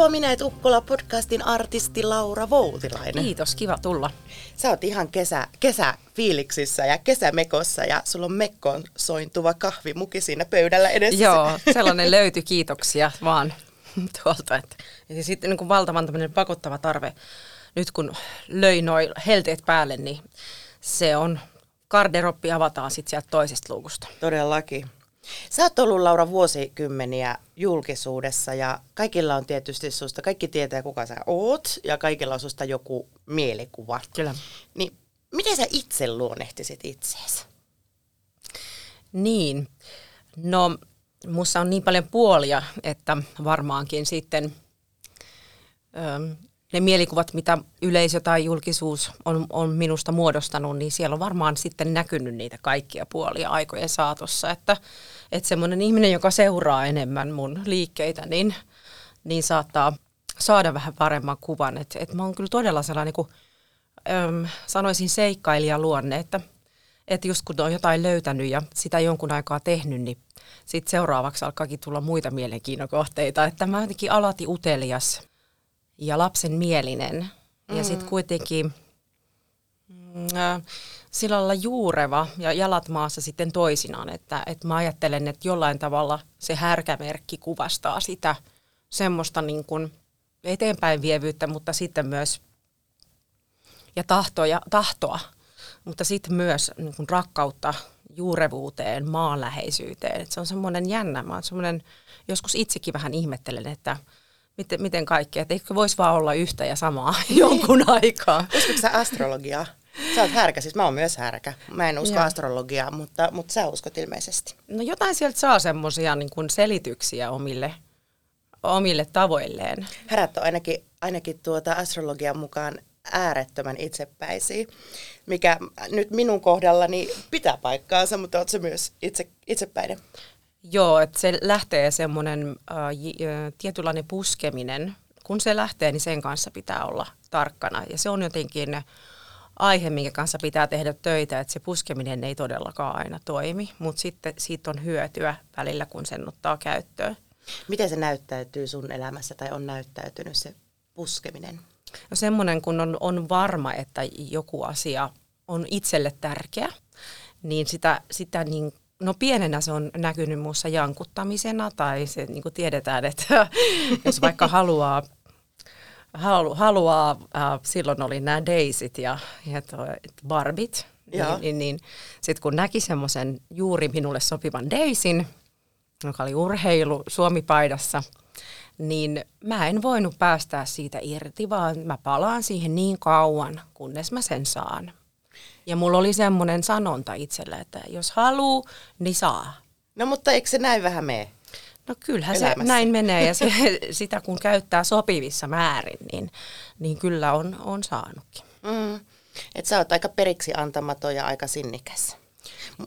Tervetuloa Minä et Ukkola podcastin artisti Laura Voutilainen. Kiitos, kiva tulla. Sä oot ihan kesä, kesäfiiliksissä ja kesämekossa ja sulla on mekkoon sointuva kahvimuki siinä pöydällä edessä. Joo, sellainen löytyi, kiitoksia vaan tuolta. Että, ja sitten niin kuin valtavan pakottava tarve, nyt kun löi noin helteet päälle, niin se on, garderoppi avataan sitten sieltä toisesta luukusta. Todellakin. Sä oot ollut Laura vuosikymmeniä julkisuudessa ja kaikilla on tietysti susta, kaikki tietää kuka sä oot ja kaikilla on susta joku mielikuva. Kyllä. Niin miten sä itse luonnehtisit itseesi? Niin, no mussa on niin paljon puolia, että varmaankin sitten ne mielikuvat, mitä yleisö tai julkisuus on, on minusta muodostanut, niin siellä on varmaan sitten näkynyt niitä kaikkia puolia aikojen saatossa. Että, että semmoinen ihminen, joka seuraa enemmän mun liikkeitä, niin, niin saattaa saada vähän paremman kuvan. Että, että mä oon kyllä todella sellainen, niin kuin, äm, sanoisin seikkailijaluonne, että, että just kun on jotain löytänyt ja sitä jonkun aikaa tehnyt, niin sitten seuraavaksi alkaakin tulla muita mielenkiinnon kohteita. Että mä jotenkin alati utelias ja lapsen mielinen. Mm. Ja sitten kuitenkin mm, äh, sillä lailla juureva ja jalat maassa sitten toisinaan. Että, että mä ajattelen, että jollain tavalla se härkämerkki kuvastaa sitä semmoista niin kuin eteenpäin vievyyttä, mutta sitten myös ja tahtoa, tahtoa mutta sitten myös niin kuin rakkautta juurevuuteen, maanläheisyyteen. Et se on semmoinen jännä. Mä semmoinen, joskus itsekin vähän ihmettelen, että – miten, miten kaikkea, että eikö voisi vaan olla yhtä ja samaa jonkun aikaa. Uskotko sä astrologiaa? Sä oot härkä, siis mä oon myös härkä. Mä en usko Joo. astrologiaa, mutta, mutta sä uskot ilmeisesti. No jotain sieltä saa semmoisia niin kuin selityksiä omille, omille tavoilleen. Härät on ainakin, ainakin tuota astrologian mukaan äärettömän itsepäisiä, mikä nyt minun kohdallani pitää paikkaansa, mutta oot se myös itse, itsepäinen? Joo, että se lähtee semmoinen äh, tietynlainen puskeminen. Kun se lähtee, niin sen kanssa pitää olla tarkkana. Ja se on jotenkin aihe, minkä kanssa pitää tehdä töitä, että se puskeminen ei todellakaan aina toimi, mutta sitten siitä on hyötyä välillä, kun sen ottaa käyttöön. Miten se näyttäytyy sun elämässä tai on näyttäytynyt se puskeminen? No semmoinen, kun on, on varma, että joku asia on itselle tärkeä, niin sitä, sitä niin No pienenä se on näkynyt muussa jankuttamisena tai se niin kuin tiedetään, että jos vaikka haluaa, halu, haluaa, äh, silloin oli nämä Daisyt ja, ja Barbit, niin, niin, niin sitten kun näki semmoisen juuri minulle sopivan Daisyn, joka oli urheilu Suomi-paidassa, niin mä en voinut päästää siitä irti, vaan mä palaan siihen niin kauan, kunnes mä sen saan. Ja mulla oli semmoinen sanonta itsellä, että jos haluu, niin saa. No mutta eikö se näin vähän mene? No kyllähän Elämässä. se näin menee ja se, sitä kun käyttää sopivissa määrin, niin, niin kyllä on, on saanutkin. Mm. Että sä oot aika periksi antamaton ja aika sinnikäs.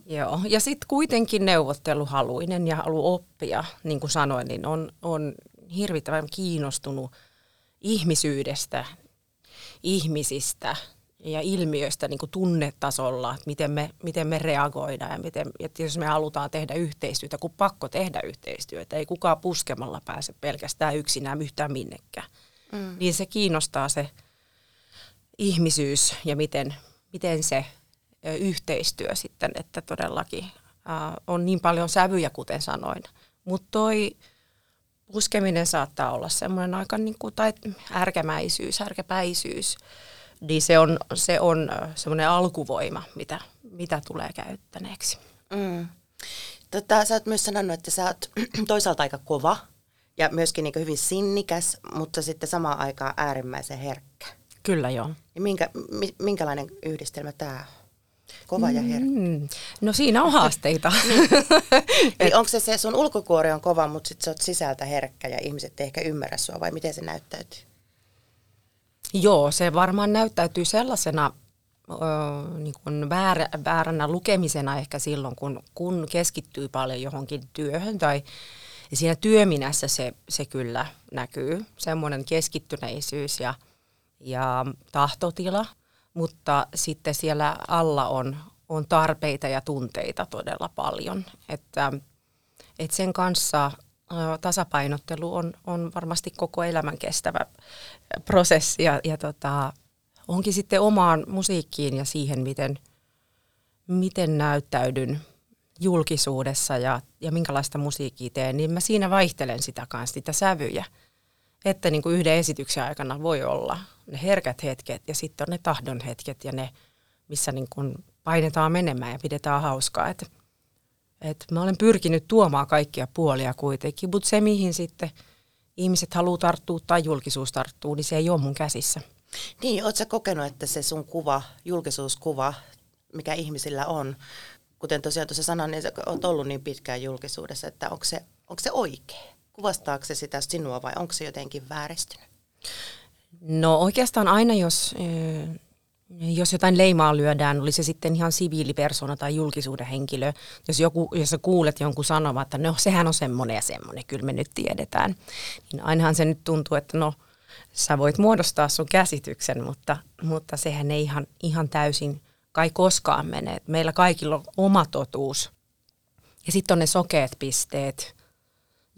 Joo, ja sitten kuitenkin neuvotteluhaluinen ja halu oppia, niin kuin sanoin, niin on, on hirvittävän kiinnostunut ihmisyydestä, ihmisistä, ja ilmiöistä niin kuin tunnetasolla, että miten me, miten me reagoidaan ja miten, että jos me halutaan tehdä yhteistyötä, kun pakko tehdä yhteistyötä, ei kukaan puskemalla pääse pelkästään yksinään yhtään minnekään. Mm. Niin se kiinnostaa se ihmisyys ja miten, miten se yhteistyö sitten, että todellakin äh, on niin paljon sävyjä, kuten sanoin. Mutta toi puskeminen saattaa olla semmoinen aika niin kuin, tai ärkämäisyys, ärkäpäisyys, niin se on, se on semmoinen alkuvoima, mitä, mitä tulee käyttäneeksi. Mm. Tota, sä oot myös sanonut, että sä oot toisaalta aika kova ja myöskin niin hyvin sinnikäs, mutta sitten samaan aikaan äärimmäisen herkkä. Kyllä joo. Ja minkä, minkälainen yhdistelmä tämä on? Kova ja herkkä. Mm. No siinä on haasteita. Eli onko se se sun ulkokuori on kova, mutta sit sä oot sisältä herkkä ja ihmiset ei ehkä ymmärrä sua vai miten se näyttäytyy? Joo, se varmaan näyttäytyy sellaisena ö, niin kuin väärä, vääränä lukemisena ehkä silloin, kun, kun keskittyy paljon johonkin työhön tai ja siinä työminässä se, se kyllä näkyy, semmoinen keskittyneisyys ja, ja tahtotila, mutta sitten siellä alla on, on tarpeita ja tunteita todella paljon, että, että sen kanssa tasapainottelu on, on varmasti koko elämän kestävä prosessi ja, ja tota, onkin sitten omaan musiikkiin ja siihen, miten, miten näyttäydyn julkisuudessa ja, ja minkälaista musiikkia teen, niin mä siinä vaihtelen sitä kanssa, sitä sävyjä. Että niin kuin yhden esityksen aikana voi olla ne herkät hetket ja sitten on ne tahdon hetket ja ne, missä niin kuin painetaan menemään ja pidetään hauskaa. Että et mä olen pyrkinyt tuomaan kaikkia puolia kuitenkin, mutta se mihin sitten ihmiset haluaa tarttua tai julkisuus tarttuu, niin se ei ole mun käsissä. Niin, ootko sä kokenut, että se sun kuva, julkisuuskuva, mikä ihmisillä on, kuten tosiaan tuossa sanoin, niin sä oot ollut niin pitkään julkisuudessa, että onko se, onko se oikein? Kuvastaako se sitä sinua vai onko se jotenkin vääristynyt? No oikeastaan aina, jos jos jotain leimaa lyödään, oli se sitten ihan siviilipersona tai julkisuuden henkilö, jos, joku, jos sä kuulet jonkun sanova, että no sehän on semmoinen ja semmoinen, kyllä me nyt tiedetään, niin ainahan se nyt tuntuu, että no sä voit muodostaa sun käsityksen, mutta, mutta sehän ei ihan, ihan täysin kai koskaan mene. Meillä kaikilla on oma totuus. Ja sitten on ne sokeet pisteet.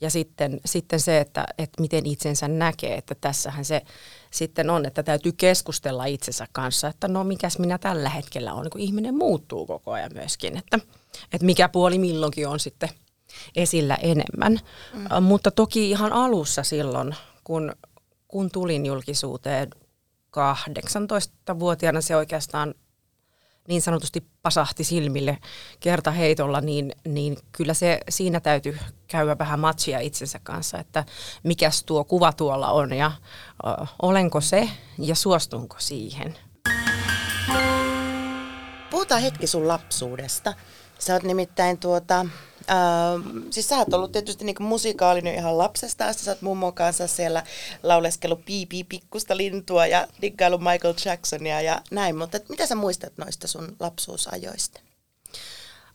Ja sitten, sitten se, että, että miten itsensä näkee, että tässähän se sitten on, että täytyy keskustella itsensä kanssa, että no mikäs minä tällä hetkellä on, kun ihminen muuttuu koko ajan myöskin, että, että mikä puoli milloinkin on sitten esillä enemmän. Mm. Mutta toki ihan alussa silloin, kun, kun tulin julkisuuteen 18-vuotiaana se oikeastaan niin sanotusti pasahti silmille kerta heitolla, niin, niin kyllä se siinä täytyy käydä vähän matsia itsensä kanssa, että mikäs tuo kuva tuolla on ja ö, olenko se ja suostunko siihen. Puhutaan hetki sun lapsuudesta. Sä oot nimittäin tuota, Uh, siis sä oot ollut tietysti niinku musikaalinen ihan lapsesta asti. Sä oot mummon kanssa siellä lauleskellut piipi pikkusta lintua ja diggailu Michael Jacksonia ja näin. Mutta et mitä sä muistat noista sun lapsuusajoista?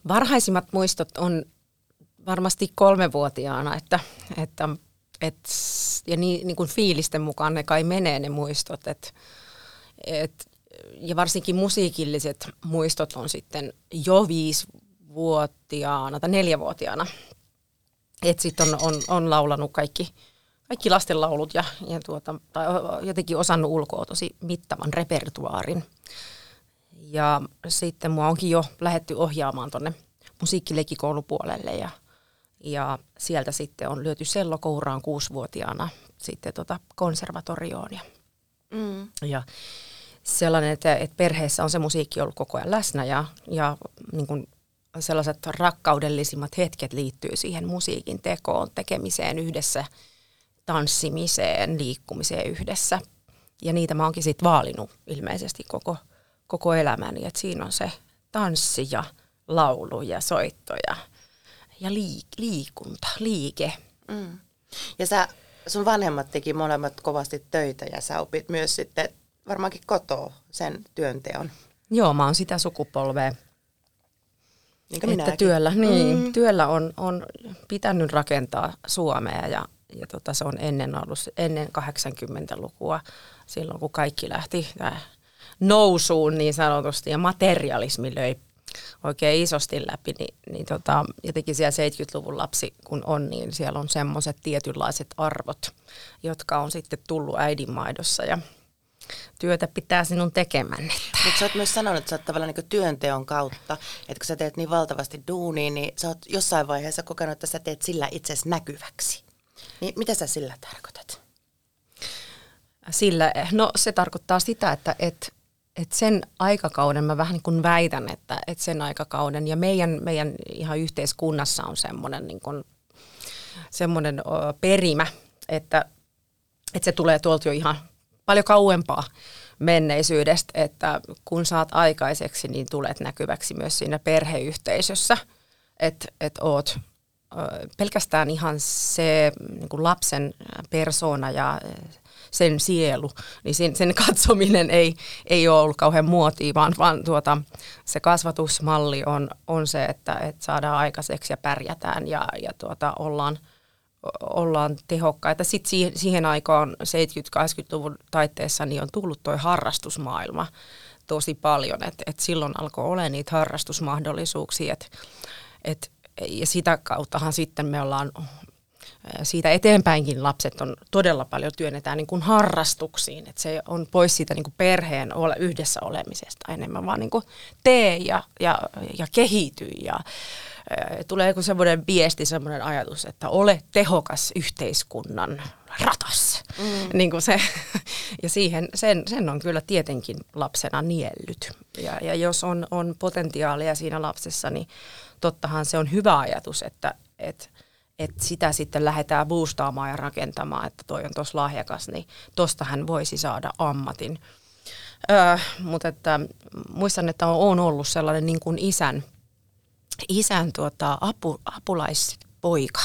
Varhaisimmat muistot on varmasti kolmevuotiaana, että, että et, ja niin, niin kuin fiilisten mukaan ne kai menee ne muistot. Et, et, ja varsinkin musiikilliset muistot on sitten jo viisi vuotiaana tai neljävuotiaana. Että sitten on, on, on laulanut kaikki, kaikki lastenlaulut ja, ja tuota, tai jotenkin osannut ulkoa tosi mittavan repertuaarin. Ja sitten mua onkin jo lähetty ohjaamaan tuonne musiikkileikikoulupuolelle ja, ja sieltä sitten on lyöty sellokouraan kuusivuotiaana sitten tota konservatorioon. Ja, mm. ja sellainen, että, että perheessä on se musiikki ollut koko ajan läsnä ja, ja niin kuin sellaiset rakkaudellisimmat hetket liittyy siihen musiikin tekoon, tekemiseen yhdessä, tanssimiseen, liikkumiseen yhdessä. Ja niitä mä oonkin sitten vaalinut ilmeisesti koko, koko elämäni, että siinä on se tanssi ja laulu ja soitto ja, ja liik, liikunta, liike. Mm. Ja sä, sun vanhemmat teki molemmat kovasti töitä ja sä opit myös sitten varmaankin kotoa sen työnteon. Joo, mä oon sitä sukupolvea niin että työllä, niin, mm. työllä on, on pitänyt rakentaa Suomea ja, ja tota, se on ennen ollut ennen 80-lukua, silloin kun kaikki lähti nousuun niin sanotusti ja materialismi löi oikein isosti läpi, niin, niin tota, jotenkin siellä 70-luvun lapsi kun on, niin siellä on semmoiset tietynlaiset arvot, jotka on sitten tullut äidinmaidossa ja työtä pitää sinun tekemään. Mutta sä oot myös sanonut, että sä oot tavallaan niin työnteon kautta, että kun sä teet niin valtavasti duunia, niin sä oot jossain vaiheessa kokenut, että sä teet sillä itsesi näkyväksi. Niin mitä sä sillä tarkoitat? Sillä, no se tarkoittaa sitä, että et, et sen aikakauden, mä vähän niin kuin väitän, että et sen aikakauden ja meidän, meidän ihan yhteiskunnassa on semmoinen niin kuin, semmoinen perimä, että, että se tulee tuolta jo ihan paljon kauempaa menneisyydestä, että kun saat aikaiseksi, niin tulet näkyväksi myös siinä perheyhteisössä, että et oot pelkästään ihan se niin kuin lapsen persona ja sen sielu, niin sen, sen katsominen ei, ei ole ollut kauhean muotia, vaan, vaan tuota, se kasvatusmalli on, on se, että, että saadaan aikaiseksi ja pärjätään ja, ja tuota, ollaan, ollaan tehokkaita. Sitten siihen, siihen aikaan 70-80-luvun taitteessa niin on tullut tuo harrastusmaailma tosi paljon, että et silloin alkoi olla niitä harrastusmahdollisuuksia, että et, ja sitä kauttahan sitten me ollaan siitä eteenpäinkin lapset on todella paljon työnnetään niin kuin harrastuksiin, että se on pois siitä niin kuin perheen ole, yhdessä olemisesta enemmän, vaan niin kuin tee ja, ja, ja kehity ja tulee joku semmoinen viesti, semmoinen ajatus, että ole tehokas yhteiskunnan ratas. Mm. Niin kuin se, ja siihen, sen, sen on kyllä tietenkin lapsena niellyt. Ja, ja jos on, on potentiaalia siinä lapsessa, niin tottahan se on hyvä ajatus, että, että että sitä sitten lähdetään boostaamaan ja rakentamaan, että toi on tuossa lahjakas, niin tosta hän voisi saada ammatin. Öö, mutta että muistan, että on ollut sellainen niin kuin isän, isän tuota, apu, apulaispoika.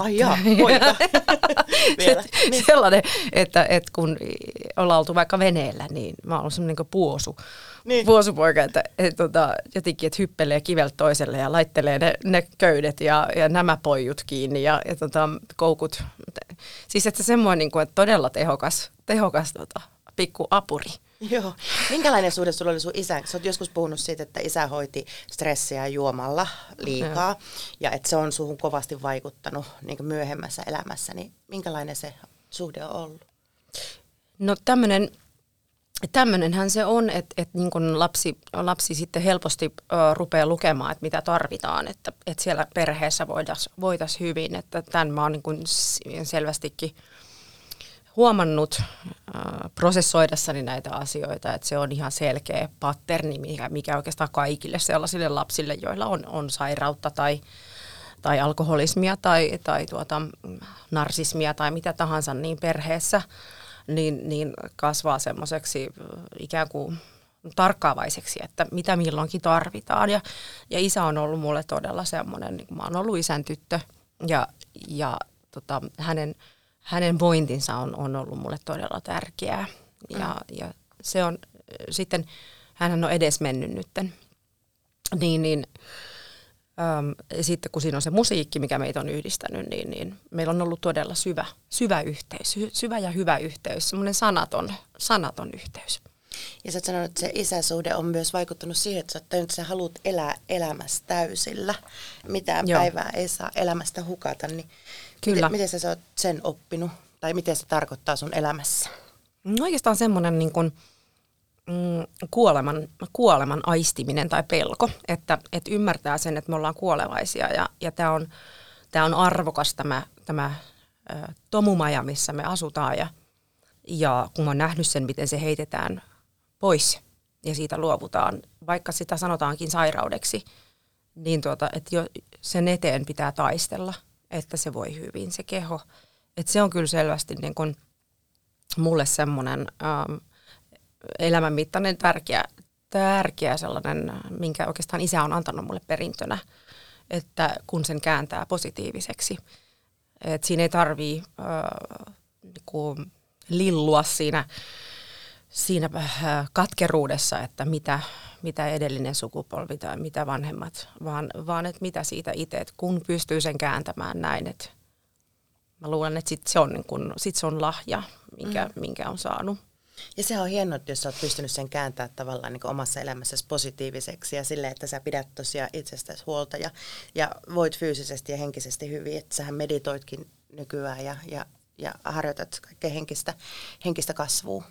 Ai jaa, poika. Vielä. Niin. Sellainen, että, että kun ollaan oltu vaikka veneellä, niin mä oon semmoinen niin puosu niin. vuosipoika, että et, tota, jotenkin, että hyppelee kiveltä toiselle ja laittelee ne, ne köydet ja, ja nämä pojut kiinni ja, ja tota, koukut. Siis että semmoinen niin kuin, että todella tehokas, tehokas tota, pikku apuri. Joo. Minkälainen suhde sulla oli sun isä? Sä oot joskus puhunut siitä, että isä hoiti stressiä juomalla liikaa ja, ja että se on suhun kovasti vaikuttanut niin myöhemmässä elämässä. Niin minkälainen se suhde on ollut? No tämmöinen Tämmöinenhän se on, että, että niin kun lapsi, lapsi sitten helposti ö, rupeaa lukemaan, että mitä tarvitaan, että, että siellä perheessä voitaisiin voitais hyvin. Että tämän mä oon niin kun selvästikin huomannut ö, prosessoidessani näitä asioita, että se on ihan selkeä patterni, mikä, mikä oikeastaan kaikille sellaisille lapsille, joilla on, on sairautta tai, tai alkoholismia tai, tai tuota, narsismia tai mitä tahansa niin perheessä – niin, niin kasvaa semmoiseksi ikään kuin tarkkaavaiseksi, että mitä milloinkin tarvitaan. Ja, ja isä on ollut mulle todella semmoinen, niin mä oon ollut isän tyttö ja, ja tota, hänen, hänen vointinsa on, on ollut mulle todella tärkeää. Ja, mm. ja se on sitten, hän on edes mennyt nytten. Niin, niin Öm, sitten kun siinä on se musiikki, mikä meitä on yhdistänyt, niin, niin meillä on ollut todella syvä, syvä yhteys, syvä ja hyvä yhteys, semmoinen sanaton, sanaton yhteys. Ja sä oot sanonut, että se isäsuhde on myös vaikuttanut siihen, että sä oot tajunnut, että sä haluat elää elämässä täysillä. Mitään Joo. päivää ei saa elämästä hukata. Niin Kyllä. Miten, miten sä oot sen oppinut? Tai miten se tarkoittaa sun elämässä? No oikeastaan semmoinen niin kuin, mm, kuoleman, kuoleman aistiminen tai pelko, että, että ymmärtää sen, että me ollaan kuolevaisia ja, ja tämä on, tää on arvokas tämä, tämä ä, tomumaja, missä me asutaan ja, ja kun on nähnyt sen, miten se heitetään pois ja siitä luovutaan, vaikka sitä sanotaankin sairaudeksi, niin tuota, että jo sen eteen pitää taistella, että se voi hyvin, se keho. Että se on kyllä selvästi niin kun mulle semmoinen... Ähm, elämänmittainen tärkeä, tärkeä sellainen, minkä oikeastaan isä on antanut mulle perintönä, että kun sen kääntää positiiviseksi. Et siinä ei tarvii äh, niinku lillua siinä, siinä äh, katkeruudessa, että mitä, mitä edellinen sukupolvi tai mitä vanhemmat, vaan, vaan että mitä siitä itse, että kun pystyy sen kääntämään näin, että mä luulen, että sit se on, niin kun, sit se on lahja, minkä, mm. minkä on saanut. Ja se on hienoa, jos sä oot pystynyt sen kääntämään tavallaan niin omassa elämässäsi positiiviseksi ja sille, että sä pidät tosiaan itsestäsi huolta ja, ja voit fyysisesti ja henkisesti hyvin. Että sähän meditoitkin nykyään ja, ja, ja harjoitat kaikkea henkistä, henkistä kasvua.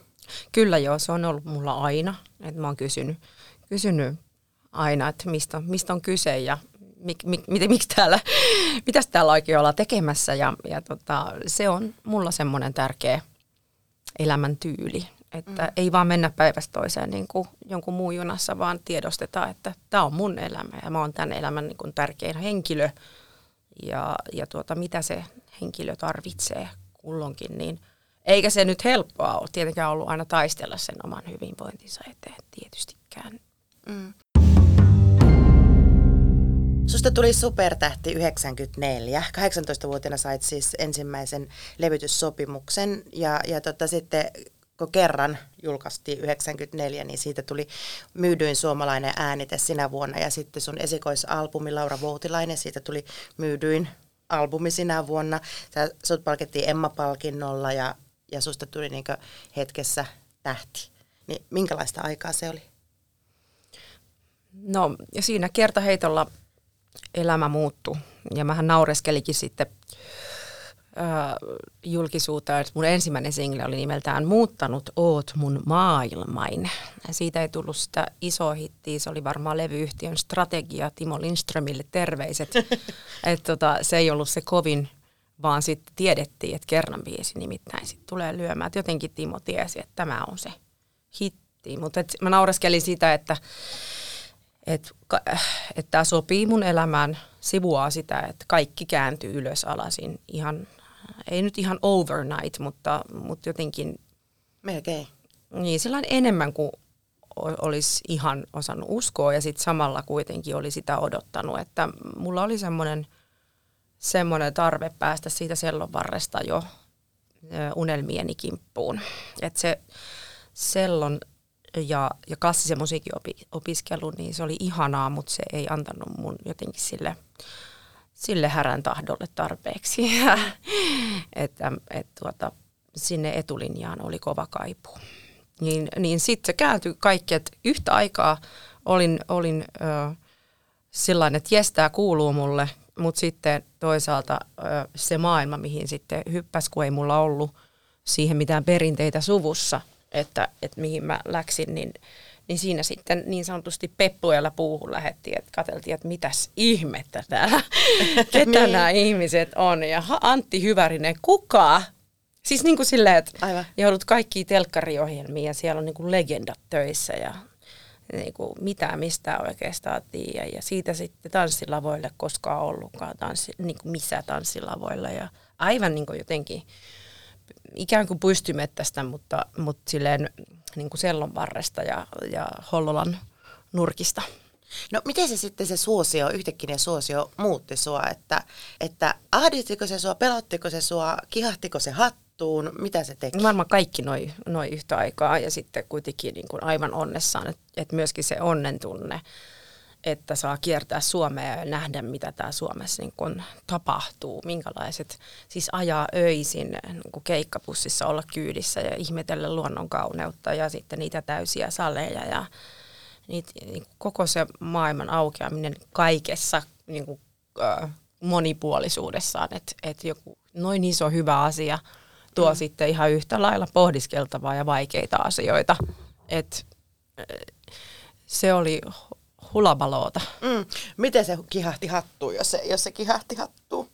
Kyllä joo, se on ollut mulla aina. Että mä oon kysynyt, kysynyt aina, että mistä, mistä on kyse ja mik, mik, mik, täällä, mitäs täällä oikein ollaan tekemässä. Ja, ja tota, se on mulla semmoinen tärkeä – elämäntyyli. Että mm. ei vaan mennä päivästä toiseen niin kuin jonkun muun junassa, vaan tiedostetaan, että tämä on mun elämä ja mä oon tämän elämän niin kuin tärkein henkilö. Ja, ja tuota, mitä se henkilö tarvitsee kulloinkin, niin Eikä se nyt helppoa ole tietenkään ollut aina taistella sen oman hyvinvointinsa eteen tietystikään. Mm. Susta tuli supertähti 94. 18-vuotiaana sait siis ensimmäisen levytyssopimuksen ja, ja tota, sitten kun kerran julkaistiin 94, niin siitä tuli myydyin suomalainen äänite sinä vuonna ja sitten sun esikoisalbumi Laura Voutilainen, siitä tuli myydyin albumi sinä vuonna. Sä, sut palkittiin Emma-palkinnolla ja, ja susta tuli niin hetkessä tähti. Niin minkälaista aikaa se oli? No ja siinä kertaheitolla elämä muuttui. Ja mähän naureskelikin sitten äh, julkisuuteen, että mun ensimmäinen single oli nimeltään Muuttanut oot mun maailmain. Ja siitä ei tullut sitä isoa hittiä, se oli varmaan levyyhtiön strategia Timo Lindströmille terveiset. että tota, se ei ollut se kovin, vaan sitten tiedettiin, että kerran biisi nimittäin sit tulee lyömään. Et jotenkin Timo tiesi, että tämä on se hitti. Mutta mä naureskelin sitä, että että et tämä sopii mun elämään, sivuaa sitä, että kaikki kääntyy ylös alasin ihan, ei nyt ihan overnight, mutta, mutta jotenkin... Melkein. Niin, sellainen enemmän kuin olisi ihan osannut uskoa ja sitten samalla kuitenkin oli sitä odottanut, että mulla oli semmoinen semmoinen tarve päästä siitä sellon varresta jo unelmieni kimppuun. Että se sellon ja, ja klassisen musiikin opi, opiskelu, niin se oli ihanaa, mutta se ei antanut mun jotenkin sille, sille härän tahdolle tarpeeksi. että et, tuota, sinne etulinjaan oli kova kaipu. Niin, niin sitten se kääntyi kaikki, että yhtä aikaa olin, olin ö, sellainen, että jes, kuuluu mulle, mutta sitten toisaalta se maailma, mihin sitten hyppäs, kun ei mulla ollut siihen mitään perinteitä suvussa – että, että mihin mä läksin, niin, niin siinä sitten niin sanotusti peppuella puuhun lähettiin, että katseltiin, että mitäs ihmettä täällä, ketä niin. nämä ihmiset on. Ja Antti Hyvärinen, kuka? Siis niin kuin silleen, että Aivan. joudut kaikki telkkariohjelmiin ja siellä on niin kuin legendat töissä ja niin kuin mitä mistä oikeastaan tiedä. Ja siitä sitten tanssilavoille koskaan ollutkaan, tanssi, niin kuin missä tanssilavoilla. Ja aivan niin kuin jotenkin ikään kuin puistymettästä, mutta, mutta silleen niin kuin sellon varresta ja, ja Hollolan nurkista. No miten se sitten se suosio, yhtäkkiä suosio muutti sua, että, että ahdistiko se sua, pelottiko se sua, kihahtiko se hattuun, mitä se teki? Varmaan kaikki noin noi yhtä aikaa ja sitten kuitenkin niin kuin aivan onnessaan, että, että myöskin se onnen tunne että saa kiertää Suomea ja nähdä, mitä tämä Suomessa niin kun tapahtuu, minkälaiset, siis ajaa öisin niin kun keikkapussissa olla kyydissä ja ihmetellä luonnon kauneutta ja sitten niitä täysiä saleja ja niitä, niin koko se maailman aukeaminen kaikessa niin kun, äh, monipuolisuudessaan, että et joku noin iso hyvä asia tuo mm. sitten ihan yhtä lailla pohdiskeltavaa ja vaikeita asioita, että se oli hulabaloota. Mm. Miten se kihahti hattuun, jos se, jos se kihahti hattuun?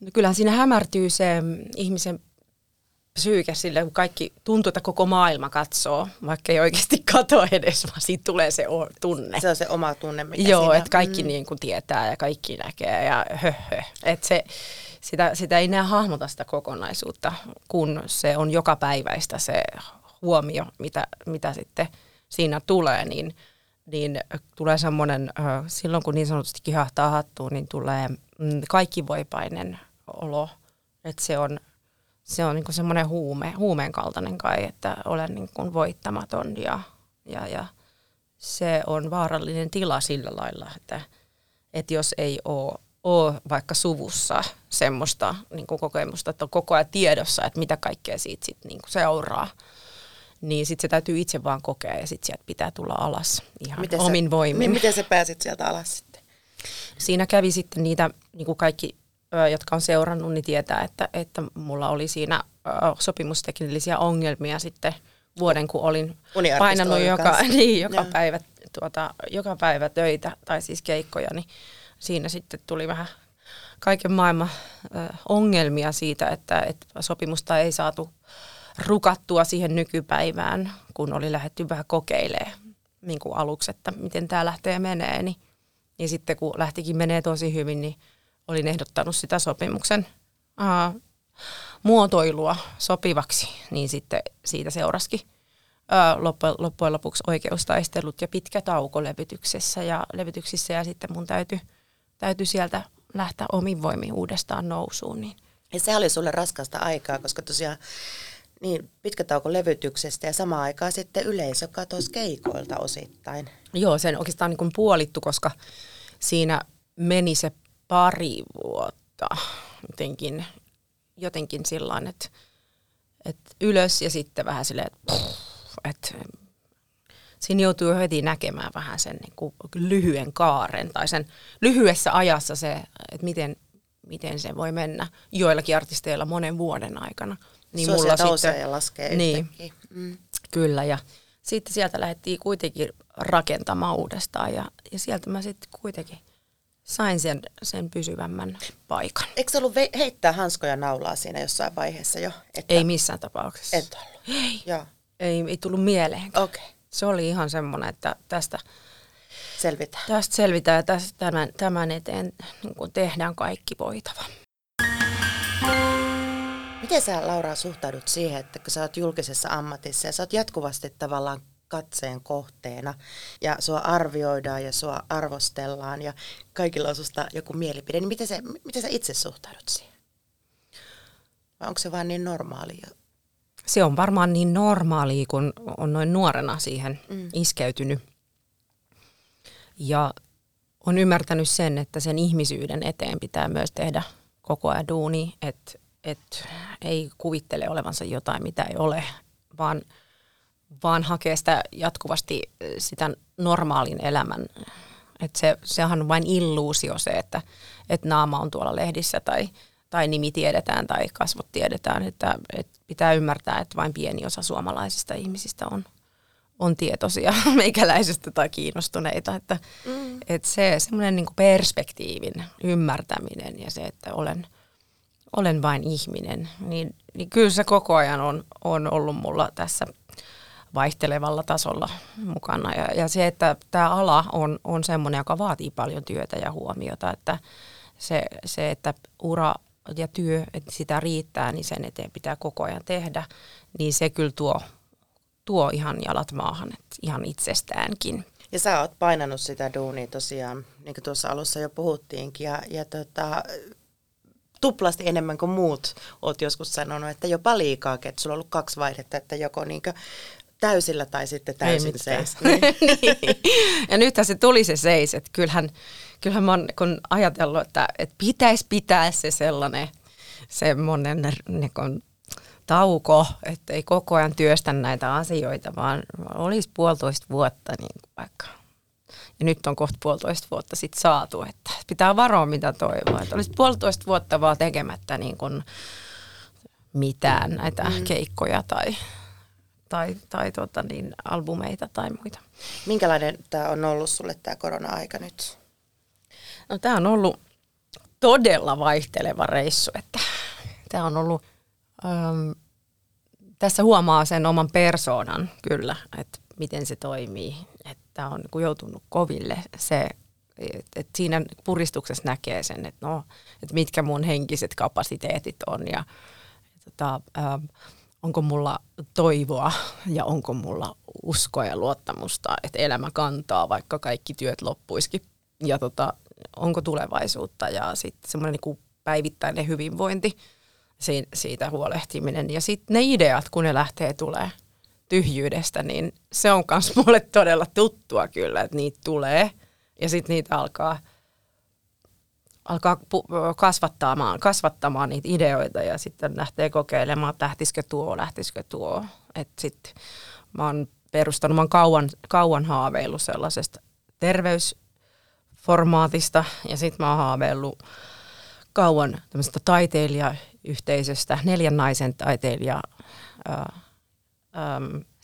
No kyllähän siinä hämärtyy se ihmisen psyyke sille, kun kaikki tuntuu, että koko maailma katsoo, vaikka ei oikeasti kato edes, vaan siitä tulee se tunne. Se on se oma tunne, mikä Joo, että kaikki mm. niin kuin tietää ja kaikki näkee ja höhö. Että se, sitä, sitä ei näe hahmota sitä kokonaisuutta, kun se on joka päiväistä se huomio, mitä, mitä sitten siinä tulee, niin – niin tulee semmoinen, silloin kun niin sanotusti kihahtaa hattuun, niin tulee mm, kaikkivoipainen olo. Että se on, se on niin semmoinen huume, huumeen kaltainen kai, että olen niin kuin voittamaton ja, ja, ja se on vaarallinen tila sillä lailla, että, että jos ei ole, ole vaikka suvussa semmoista niin kuin kokemusta, että on koko ajan tiedossa, että mitä kaikkea siitä sit niin kuin seuraa, niin sitten se täytyy itse vaan kokea ja sitten sieltä pitää tulla alas ihan miten omin sä, voimin. Miten sä pääsit sieltä alas sitten? Siinä kävi sitten niitä, niin kuin kaikki, jotka on seurannut, niin tietää, että, että mulla oli siinä sopimusteknillisiä ongelmia sitten vuoden, kun olin painanut joka, niin, joka, päivä, tuota, joka päivä töitä, tai siis keikkoja, niin siinä sitten tuli vähän kaiken maailman ongelmia siitä, että, että sopimusta ei saatu rukattua siihen nykypäivään, kun oli lähdetty vähän kokeilemaan niin kuin aluksi, että miten tämä lähtee menee. Niin, niin sitten kun lähtikin menee tosi hyvin, niin olin ehdottanut sitä sopimuksen uh, muotoilua sopivaksi, niin sitten siitä seurasikin loppujen, lopuksi oikeustaistelut ja pitkä tauko levytyksessä ja levytyksissä ja sitten mun täytyy, täytyy sieltä lähteä omin voimin uudestaan nousuun. Niin. Ja se oli sulle raskasta aikaa, koska tosiaan niin, pitkä tauko levytyksestä ja samaan aikaan sitten yleisö katosi keikoilta osittain. Joo, sen oikeastaan niin kuin puolittu, koska siinä meni se pari vuotta jotenkin, jotenkin sillä että, että ylös ja sitten vähän silleen, että, että siinä joutuu heti näkemään vähän sen niin kuin lyhyen kaaren tai sen lyhyessä ajassa se, että miten, miten se voi mennä joillakin artisteilla monen vuoden aikana. Niin mulla sitten, ja laskee niin, mm. Kyllä, ja sitten sieltä lähdettiin kuitenkin rakentamaan uudestaan ja, ja sieltä mä sitten kuitenkin sain sen, sen pysyvämmän paikan. Eikö se ollut heittää hanskoja naulaa siinä jossain vaiheessa jo? Että... Ei missään tapauksessa. Et ollut? Ei. Joo. Ei, ei tullut mieleen. Okei. Okay. Se oli ihan semmoinen, että tästä selvitään, tästä selvitään ja tästä, tämän, tämän eteen niin tehdään kaikki voitava. Miten sä Laura suhtaudut siihen, että kun sä oot julkisessa ammatissa ja sä oot jatkuvasti tavallaan katseen kohteena ja sua arvioidaan ja sua arvostellaan ja kaikilla on susta joku mielipide, niin miten, se, miten sä itse suhtaudut siihen? Vai onko se vaan niin normaalia? Se on varmaan niin normaalia, kun on noin nuorena siihen mm. iskeytynyt. Ja on ymmärtänyt sen, että sen ihmisyyden eteen pitää myös tehdä koko ajan duuni, että et ei kuvittele olevansa jotain, mitä ei ole, vaan – vaan hakee sitä jatkuvasti sitä normaalin elämän. Että se, sehän on vain illuusio se, että, että naama on tuolla lehdissä tai, tai nimi tiedetään tai kasvot tiedetään. Että, että pitää ymmärtää, että vain pieni osa suomalaisista ihmisistä on, on tietoisia meikäläisestä tai kiinnostuneita. Että, mm. että se semmoinen niin perspektiivin ymmärtäminen ja se, että olen, olen vain ihminen, niin, niin kyllä se koko ajan on, on ollut mulla tässä – vaihtelevalla tasolla mukana. Ja, ja se, että tämä ala on, on semmoinen, joka vaatii paljon työtä ja huomiota, että se, se että ura ja työ, että sitä riittää, niin sen eteen pitää koko ajan tehdä, niin se kyllä tuo, tuo ihan jalat maahan, että ihan itsestäänkin. Ja sä oot painanut sitä duunia tosiaan, niin kuin tuossa alussa jo puhuttiinkin, ja, ja tota, tuplasti enemmän kuin muut oot joskus sanonut, että jopa liikaa, että sulla on ollut kaksi vaihdetta, että joko niin täysillä tai sitten täysin seis. Niin. niin. Ja nythän se tuli se seis, että kyllähän, kyllähän mä oon kun ajatellut, että, että pitäisi pitää se sellainen semmoinen niin kun, tauko, että ei koko ajan työstä näitä asioita, vaan olisi puolitoista vuotta niin vaikka. Ja nyt on kohta puolitoista vuotta sitten saatu, että pitää varoa mitä toivoa. Että olisi puolitoista vuotta vaan tekemättä niin kuin mitään näitä mm. keikkoja tai tai, tai tota niin, albumeita tai muita. Minkälainen tämä on ollut sulle tämä korona-aika nyt? No tämä on ollut todella vaihteleva reissu, että tämä on ollut, äm, tässä huomaa sen oman persoonan kyllä, että miten se toimii, että on niin joutunut koville se, että et siinä puristuksessa näkee sen, että no, että mitkä mun henkiset kapasiteetit on ja tota, ähm, onko mulla toivoa ja onko mulla uskoa ja luottamusta, että elämä kantaa, vaikka kaikki työt loppuisikin. Ja tota, onko tulevaisuutta ja sitten semmoinen niin päivittäinen hyvinvointi, siitä huolehtiminen. Ja sitten ne ideat, kun ne lähtee tulee tyhjyydestä, niin se on myös mulle todella tuttua kyllä, että niitä tulee. Ja sitten niitä alkaa – alkaa kasvattamaan, kasvattamaan niitä ideoita ja sitten lähtee kokeilemaan, että lähtisikö tuo, lähtisikö tuo. Että sitten mä oon perustanut, mä oon kauan, kauan haaveillut sellaisesta terveysformaatista ja sitten mä oon haaveillut kauan tämmöisestä taiteilijayhteisöstä, neljän naisen taiteilija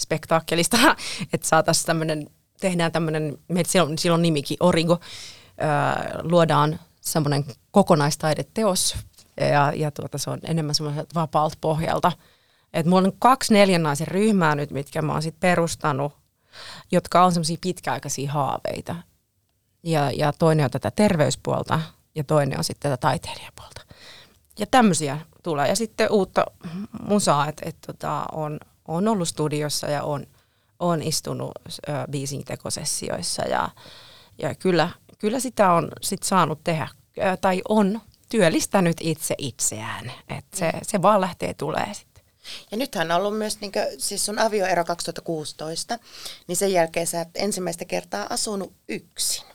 spektaakkelista, että saataisiin tämmöinen, tehdään tämmöinen, silloin, silloin nimikin Origo, ää, luodaan semmoinen kokonaistaideteos ja, ja tuota, se on enemmän semmoiselta vapaalta pohjalta. Et mulla on kaksi naisen ryhmää nyt, mitkä mä oon sit perustanut, jotka on semmoisia pitkäaikaisia haaveita. Ja, ja toinen on tätä terveyspuolta ja toinen on sitten tätä taiteilijapuolta. Ja tämmöisiä tulee. Ja sitten uutta musaa, että et, tota, on, on ollut studiossa ja on, on istunut äh, biisin tekosessioissa ja, ja kyllä, kyllä sitä on sit saanut tehdä äh, tai on työllistänyt itse itseään. että se, se vaan lähtee tulee sitten. Ja nythän on ollut myös, niin kuin, siis sun avioero 2016, niin sen jälkeen sä et ensimmäistä kertaa asunut yksin.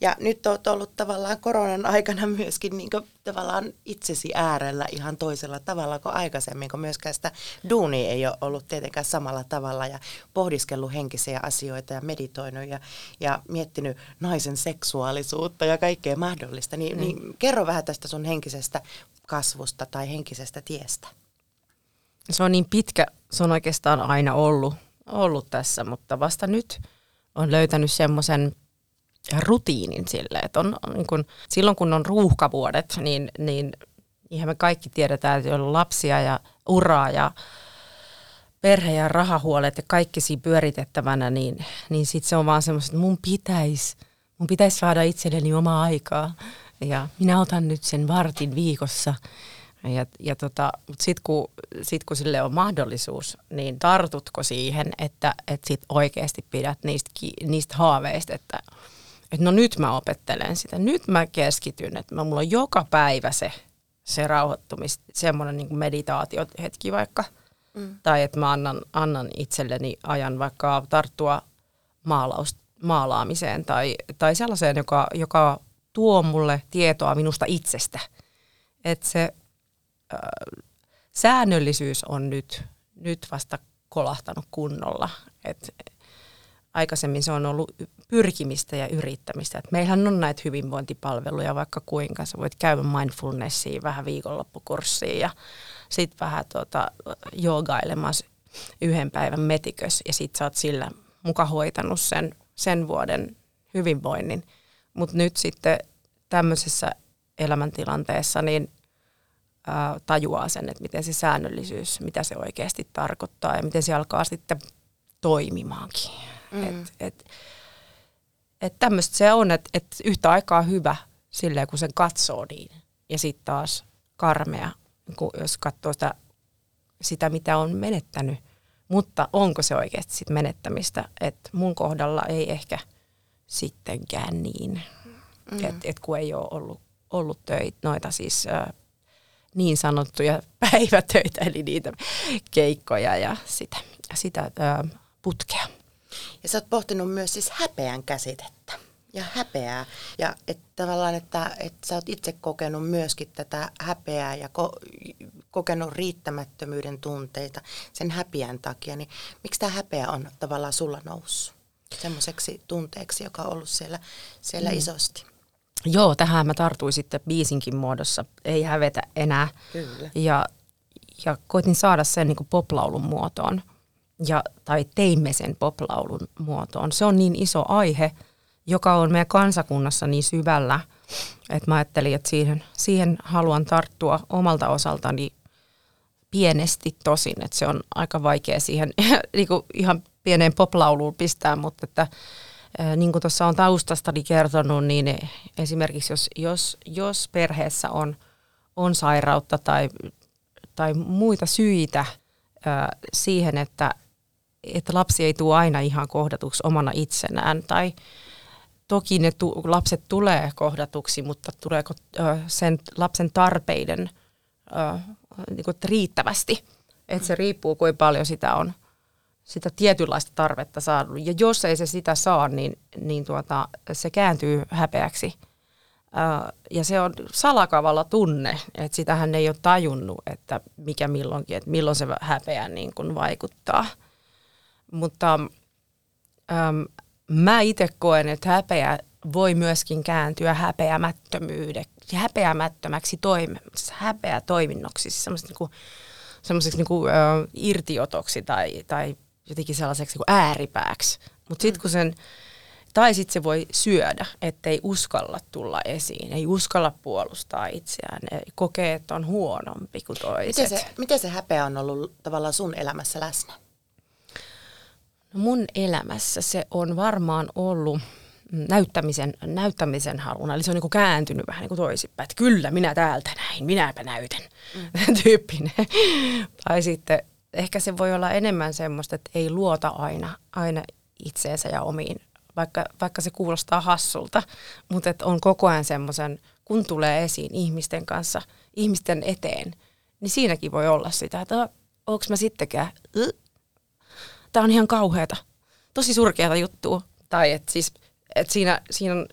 Ja nyt olet ollut tavallaan koronan aikana myöskin niin kuin, tavallaan itsesi äärellä ihan toisella tavalla kuin aikaisemmin, kun myöskään sitä duunia ei ole ollut tietenkään samalla tavalla ja pohdiskellut henkisiä asioita ja meditoinut ja, ja miettinyt naisen seksuaalisuutta ja kaikkea mahdollista. Niin, mm. niin kerro vähän tästä sun henkisestä kasvusta tai henkisestä tiestä. Se on niin pitkä, se on oikeastaan aina ollut, ollut tässä, mutta vasta nyt on löytänyt semmoisen rutiinin sille, että on, niin kun, silloin kun on ruuhkavuodet, niin, niin ihan me kaikki tiedetään, että on lapsia ja uraa ja perhe- ja rahahuolet ja kaikki siinä pyöritettävänä, niin, niin sitten se on vaan semmoista, että mun pitäisi mun pitäisi saada itselleni omaa aikaa ja minä otan nyt sen vartin viikossa. Ja, ja tota, mutta sitten kun, sit kun sille on mahdollisuus, niin tartutko siihen, että, että sit oikeasti pidät niistä, niistä haaveista, että että no nyt mä opettelen sitä, nyt mä keskityn, että mä, mulla on joka päivä se, se rauhoittumis, semmoinen niin meditaatiohetki vaikka. Mm. Tai että mä annan, annan itselleni ajan vaikka tarttua maalaus, maalaamiseen tai, tai sellaiseen, joka, joka tuo mulle tietoa minusta itsestä. Että se äh, säännöllisyys on nyt, nyt vasta kolahtanut kunnolla. Että aikaisemmin se on ollut pyrkimistä ja yrittämistä. Et meillähän on näitä hyvinvointipalveluja vaikka kuinka. Sä voit käydä mindfulnessiin vähän viikonloppukurssiin ja sitten vähän tuota, joogailemassa yhden päivän metikös ja sitten sä oot sillä muka hoitanut sen, sen vuoden hyvinvoinnin. Mutta nyt sitten tämmöisessä elämäntilanteessa niin tajuaa sen, että miten se säännöllisyys, mitä se oikeasti tarkoittaa ja miten se alkaa sitten toimimaankin. Mm. Et, et, et tämmöistä se on, että et yhtä aikaa hyvä silleen, kun sen katsoo niin. Ja sitten taas karmea, kun jos katsoo sitä, sitä, mitä on menettänyt. Mutta onko se oikeasti sit menettämistä? Että mun kohdalla ei ehkä sittenkään niin. Mm. Että et kun ei ole ollut, ollut töitä, noita siis äh, niin sanottuja päivätöitä, eli niitä keikkoja ja sitä, sitä äh, putkea. Ja sä oot pohtinut myös siis häpeän käsitettä ja häpeää. Ja että tavallaan, että, että sä oot itse kokenut myöskin tätä häpeää ja ko- kokenut riittämättömyyden tunteita sen häpeän takia. Niin miksi tämä häpeä on tavallaan sulla noussut semmoiseksi tunteeksi, joka on ollut siellä, siellä mm. isosti? Joo, tähän mä tartuin sitten biisinkin muodossa. Ei hävetä enää. Kyllä. Ja, ja koitin saada sen niin poplaulun muotoon ja, tai teimme sen poplaulun muotoon. Se on niin iso aihe, joka on meidän kansakunnassa niin syvällä, että mä ajattelin, että siihen, siihen haluan tarttua omalta osaltani pienesti tosin, että se on aika vaikea siihen niin kuin ihan pieneen poplauluun pistää, mutta että niin kuin tuossa on taustastani kertonut, niin esimerkiksi jos, jos, jos perheessä on, on sairautta tai, tai muita syitä siihen, että että lapsi ei tule aina ihan kohdatuksi omana itsenään tai toki ne tu- lapset tulee kohdatuksi, mutta tuleeko ö, sen lapsen tarpeiden ö, niin kuin, riittävästi. Että se riippuu, kuinka paljon sitä on sitä tietynlaista tarvetta saanut. Ja jos ei se sitä saa, niin, niin tuota, se kääntyy häpeäksi. Ö, ja se on salakavalla tunne, että sitähän ei ole tajunnut, että mikä milloinkin, että milloin se häpeä niin kuin vaikuttaa – mutta äm, mä itse koen, että häpeä voi myöskin kääntyä häpeämättömyydeksi, häpeämättömäksi toiminnassa, häpeä toiminnoksi, semmoiseksi, niinku, semmoiseksi niinku, äh, irtiotoksi tai, tai jotenkin sellaiseksi niinku ääripääksi. Mutta sitten kun sen, tai sitten se voi syödä, ettei uskalla tulla esiin, ei uskalla puolustaa itseään, ei kokee, että on huonompi kuin toiset. Miten se, miten se häpeä on ollut tavallaan sun elämässä läsnä? No mun elämässä se on varmaan ollut näyttämisen, näyttämisen haluna. Eli se on niin kuin kääntynyt vähän niin kuin toisinpäin, että kyllä minä täältä näin, minäpä näytän, mm. tyyppinen. tai sitten ehkä se voi olla enemmän semmoista, että ei luota aina, aina itseensä ja omiin, vaikka, vaikka se kuulostaa hassulta, mutta että on koko ajan semmoisen, kun tulee esiin ihmisten kanssa, ihmisten eteen, niin siinäkin voi olla sitä, että onko mä sittenkään, tämä on ihan kauheata, tosi surkeata juttua. Tai että siis, et siinä, siinä on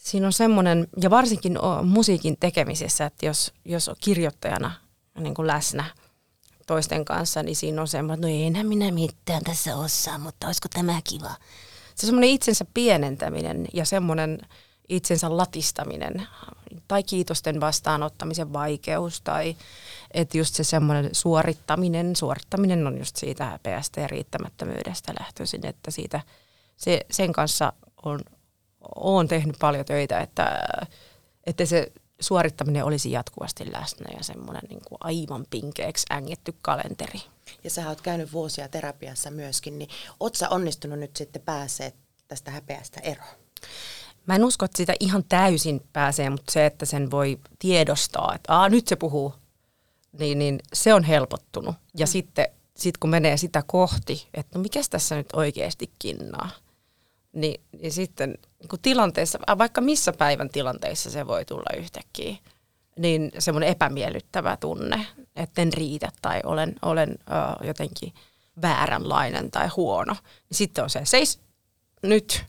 siinä on semmoinen, ja varsinkin musiikin tekemisessä, että jos, jos on kirjoittajana niin kuin läsnä toisten kanssa, niin siinä on semmoinen, että no enhän minä mitään tässä osaa, mutta olisiko tämä kiva. Se semmoinen itsensä pienentäminen ja semmoinen itsensä latistaminen tai kiitosten vastaanottamisen vaikeus tai että just se semmoinen suorittaminen, suorittaminen on just siitä häpeästä ja riittämättömyydestä lähtöisin, että siitä se, sen kanssa on, on tehnyt paljon töitä, että, että se suorittaminen olisi jatkuvasti läsnä ja semmoinen niin kuin aivan pinkeeksi ängetty kalenteri. Ja sä oot käynyt vuosia terapiassa myöskin, niin oot sä onnistunut nyt sitten pääsee tästä häpeästä eroon? Mä en usko, että sitä ihan täysin pääsee, mutta se, että sen voi tiedostaa, että Aa, nyt se puhuu, niin, niin se on helpottunut. Ja mm. sitten sit kun menee sitä kohti, että no mikäs tässä nyt oikeasti kinnaa, niin, niin sitten niin tilanteessa, vaikka missä päivän tilanteissa se voi tulla yhtäkkiä, niin semmoinen epämiellyttävä tunne, että en riitä tai olen, olen uh, jotenkin vääränlainen tai huono. Niin sitten on se, seis nyt,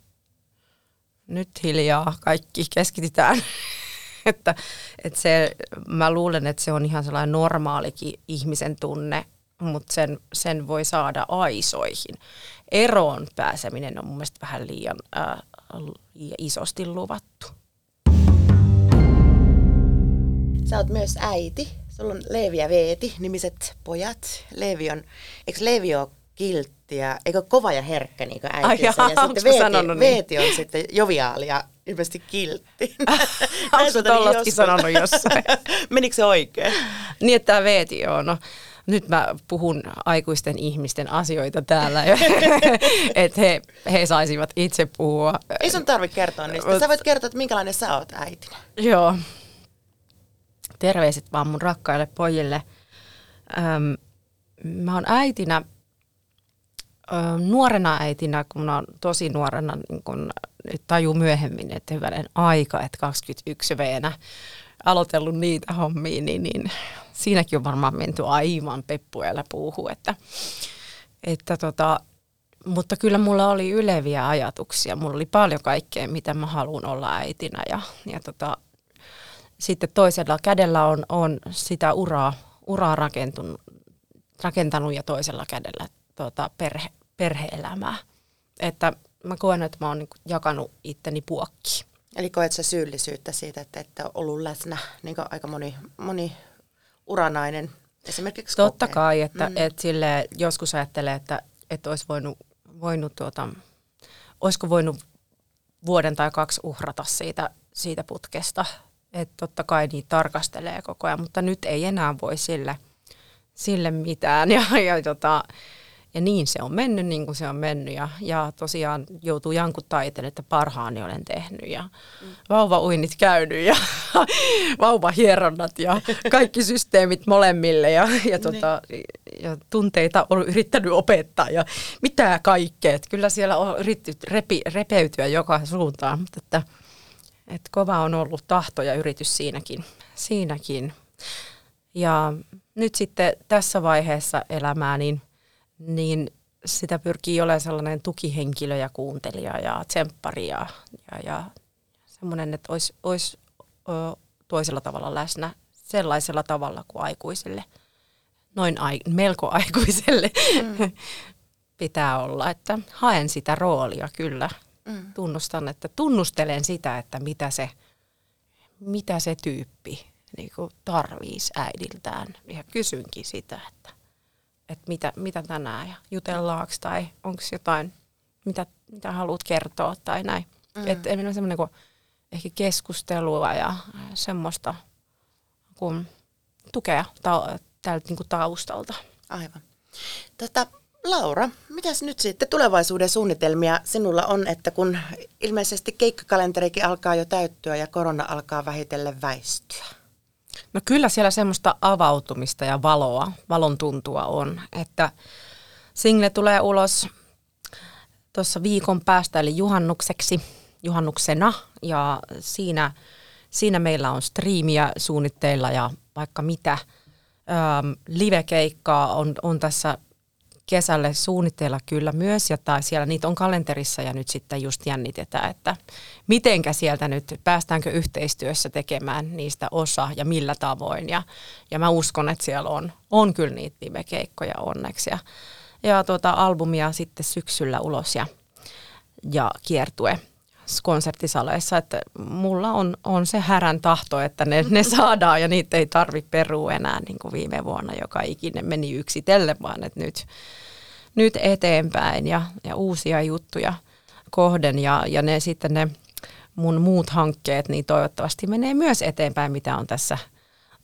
nyt hiljaa, kaikki keskitytään. että, että se, mä luulen, että se on ihan sellainen normaalikin ihmisen tunne, mutta sen, sen voi saada aisoihin. Eroon pääseminen on mun mielestä vähän liian äh, isosti luvattu. Sä oot myös äiti. Sulla on Leevi ja Veeti, nimiset pojat. Leevi on, eikö Leevi ole kiltti ja, eikö kova ja herkkä niin kuin äiti? ja sitten Veeti, niin? Veeti on sitten joviaali ja ilmeisesti kiltti. Onko tollastakin sanonut jossain? Menikö se oikein? niin, että tämä Veeti on. No, nyt mä puhun aikuisten ihmisten asioita täällä, että he, he saisivat itse puhua. Ei sun tarvitse kertoa niistä. Sä voit kertoa, että minkälainen sä oot äitinä. Joo. Terveiset vaan mun rakkaille pojille. Öm, mä oon äitinä, nuorena äitinä, kun oon tosi nuorena, niin kun taju myöhemmin, että hyvänen aika, että 21 veenä aloitellut niitä hommia, niin, niin siinäkin on varmaan menty aivan peppuella puuhu, että, että tota, mutta kyllä mulla oli yleviä ajatuksia. Mulla oli paljon kaikkea, mitä mä haluan olla äitinä ja, ja tota, sitten toisella kädellä on, on sitä uraa, uraa rakentunut, rakentanut ja toisella kädellä tota, perhe, perhe-elämää. Että mä koen, että mä oon niin jakanut itteni puokkiin. Eli koet sä syyllisyyttä siitä, että et ole ollut läsnä, niin kuin aika moni, moni uranainen esimerkiksi Totta kokee. kai, että mm. et sille joskus ajattelee, että, että olisi voinut, voinut tuota, olisiko voinut vuoden tai kaksi uhrata siitä, siitä putkesta. Että totta kai niitä tarkastelee koko ajan, mutta nyt ei enää voi sille, sille mitään. Ja, ja tota, ja niin se on mennyt niin kuin se on mennyt ja, ja tosiaan joutuu jankuttaa itse, että parhaani olen tehnyt ja mm. vauvauinnit käynyt ja vauvahieronnat ja kaikki systeemit molemmille ja, ja, tota, ja tunteita on yrittänyt opettaa ja mitä kaikkea. Että kyllä siellä on yrittänyt repi, repeytyä joka suuntaan, mutta että, että kova on ollut tahto ja yritys siinäkin. siinäkin. Ja nyt sitten tässä vaiheessa elämää, niin – niin sitä pyrkii olemaan sellainen tukihenkilö ja kuuntelija ja tsemppari ja, ja, ja semmoinen, että olisi, olisi toisella tavalla läsnä sellaisella tavalla kuin aikuiselle, noin ai, melko aikuiselle mm. pitää olla, että haen sitä roolia kyllä. Mm. Tunnustan, että tunnustelen sitä, että mitä se, mitä se tyyppi niin tarvitsisi äidiltään. Ja kysynkin sitä, että että mitä, mitä tänään ja jutellaanko tai onko jotain, mitä, mitä haluat kertoa tai näin. Mm. Että meillä on semmoinen ehkä keskustelua ja semmoista kuin tukea ta- täältä niin kuin taustalta. Aivan. Tota, Laura, mitäs nyt sitten tulevaisuuden suunnitelmia sinulla on, että kun ilmeisesti keikkakalenterikin alkaa jo täyttyä ja korona alkaa vähitellen väistyä? No kyllä siellä semmoista avautumista ja valoa, valon tuntua on, että single tulee ulos tuossa viikon päästä eli juhannukseksi, juhannuksena ja siinä, siinä meillä on striimiä suunnitteilla ja vaikka mitä. Ähm, livekeikkaa on, on tässä kesälle suunnitteilla kyllä myös, ja tai siellä niitä on kalenterissa ja nyt sitten just jännitetään, että mitenkä sieltä nyt, päästäänkö yhteistyössä tekemään niistä osa ja millä tavoin. Ja, ja mä uskon, että siellä on, on kyllä niitä live-keikkoja onneksi. Ja, ja tuota albumia sitten syksyllä ulos ja, ja kiertue konserttisaleissa, että mulla on, on se härän tahto, että ne, ne saadaan ja niitä ei tarvi perua enää niin kuin viime vuonna, joka ikinen meni yksitellen, vaan että nyt, nyt eteenpäin ja, ja uusia juttuja kohden ja, ja ne sitten ne mun muut hankkeet, niin toivottavasti menee myös eteenpäin, mitä on tässä,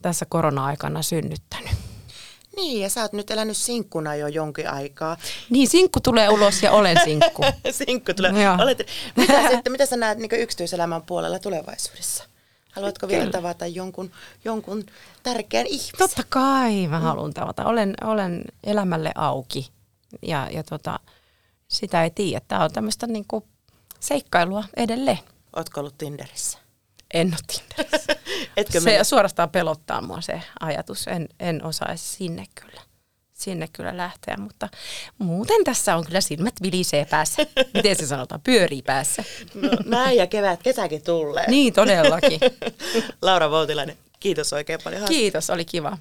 tässä korona-aikana synnyttänyt. Niin, ja sä oot nyt elänyt sinkkuna jo jonkin aikaa. Niin, sinkku tulee ulos ja olen sinkku. sinkku tulee. No Olet, mitä, sitten, mitä sä näet niin yksityiselämän puolella tulevaisuudessa? Haluatko vielä tavata jonkun, jonkun tärkeän ihmisen? Totta kai mä haluan tavata. Olen, olen elämälle auki ja, ja tota, sitä ei tiedä. Tämä on tämmöistä niinku seikkailua edelleen. Ootko ollut Tinderissä? En ole Tinderissä. Etkö se suorastaan pelottaa mua se ajatus. En, en osaisi sinne kyllä sinne kyllä lähteä, mutta muuten tässä on kyllä silmät vilisee päässä. Miten se sanotaan? Pyörii päässä. No, näin ja kevät, kesäkin tulee. Niin, todellakin. Laura Voutilainen, kiitos oikein paljon. Kiitos, oli kiva.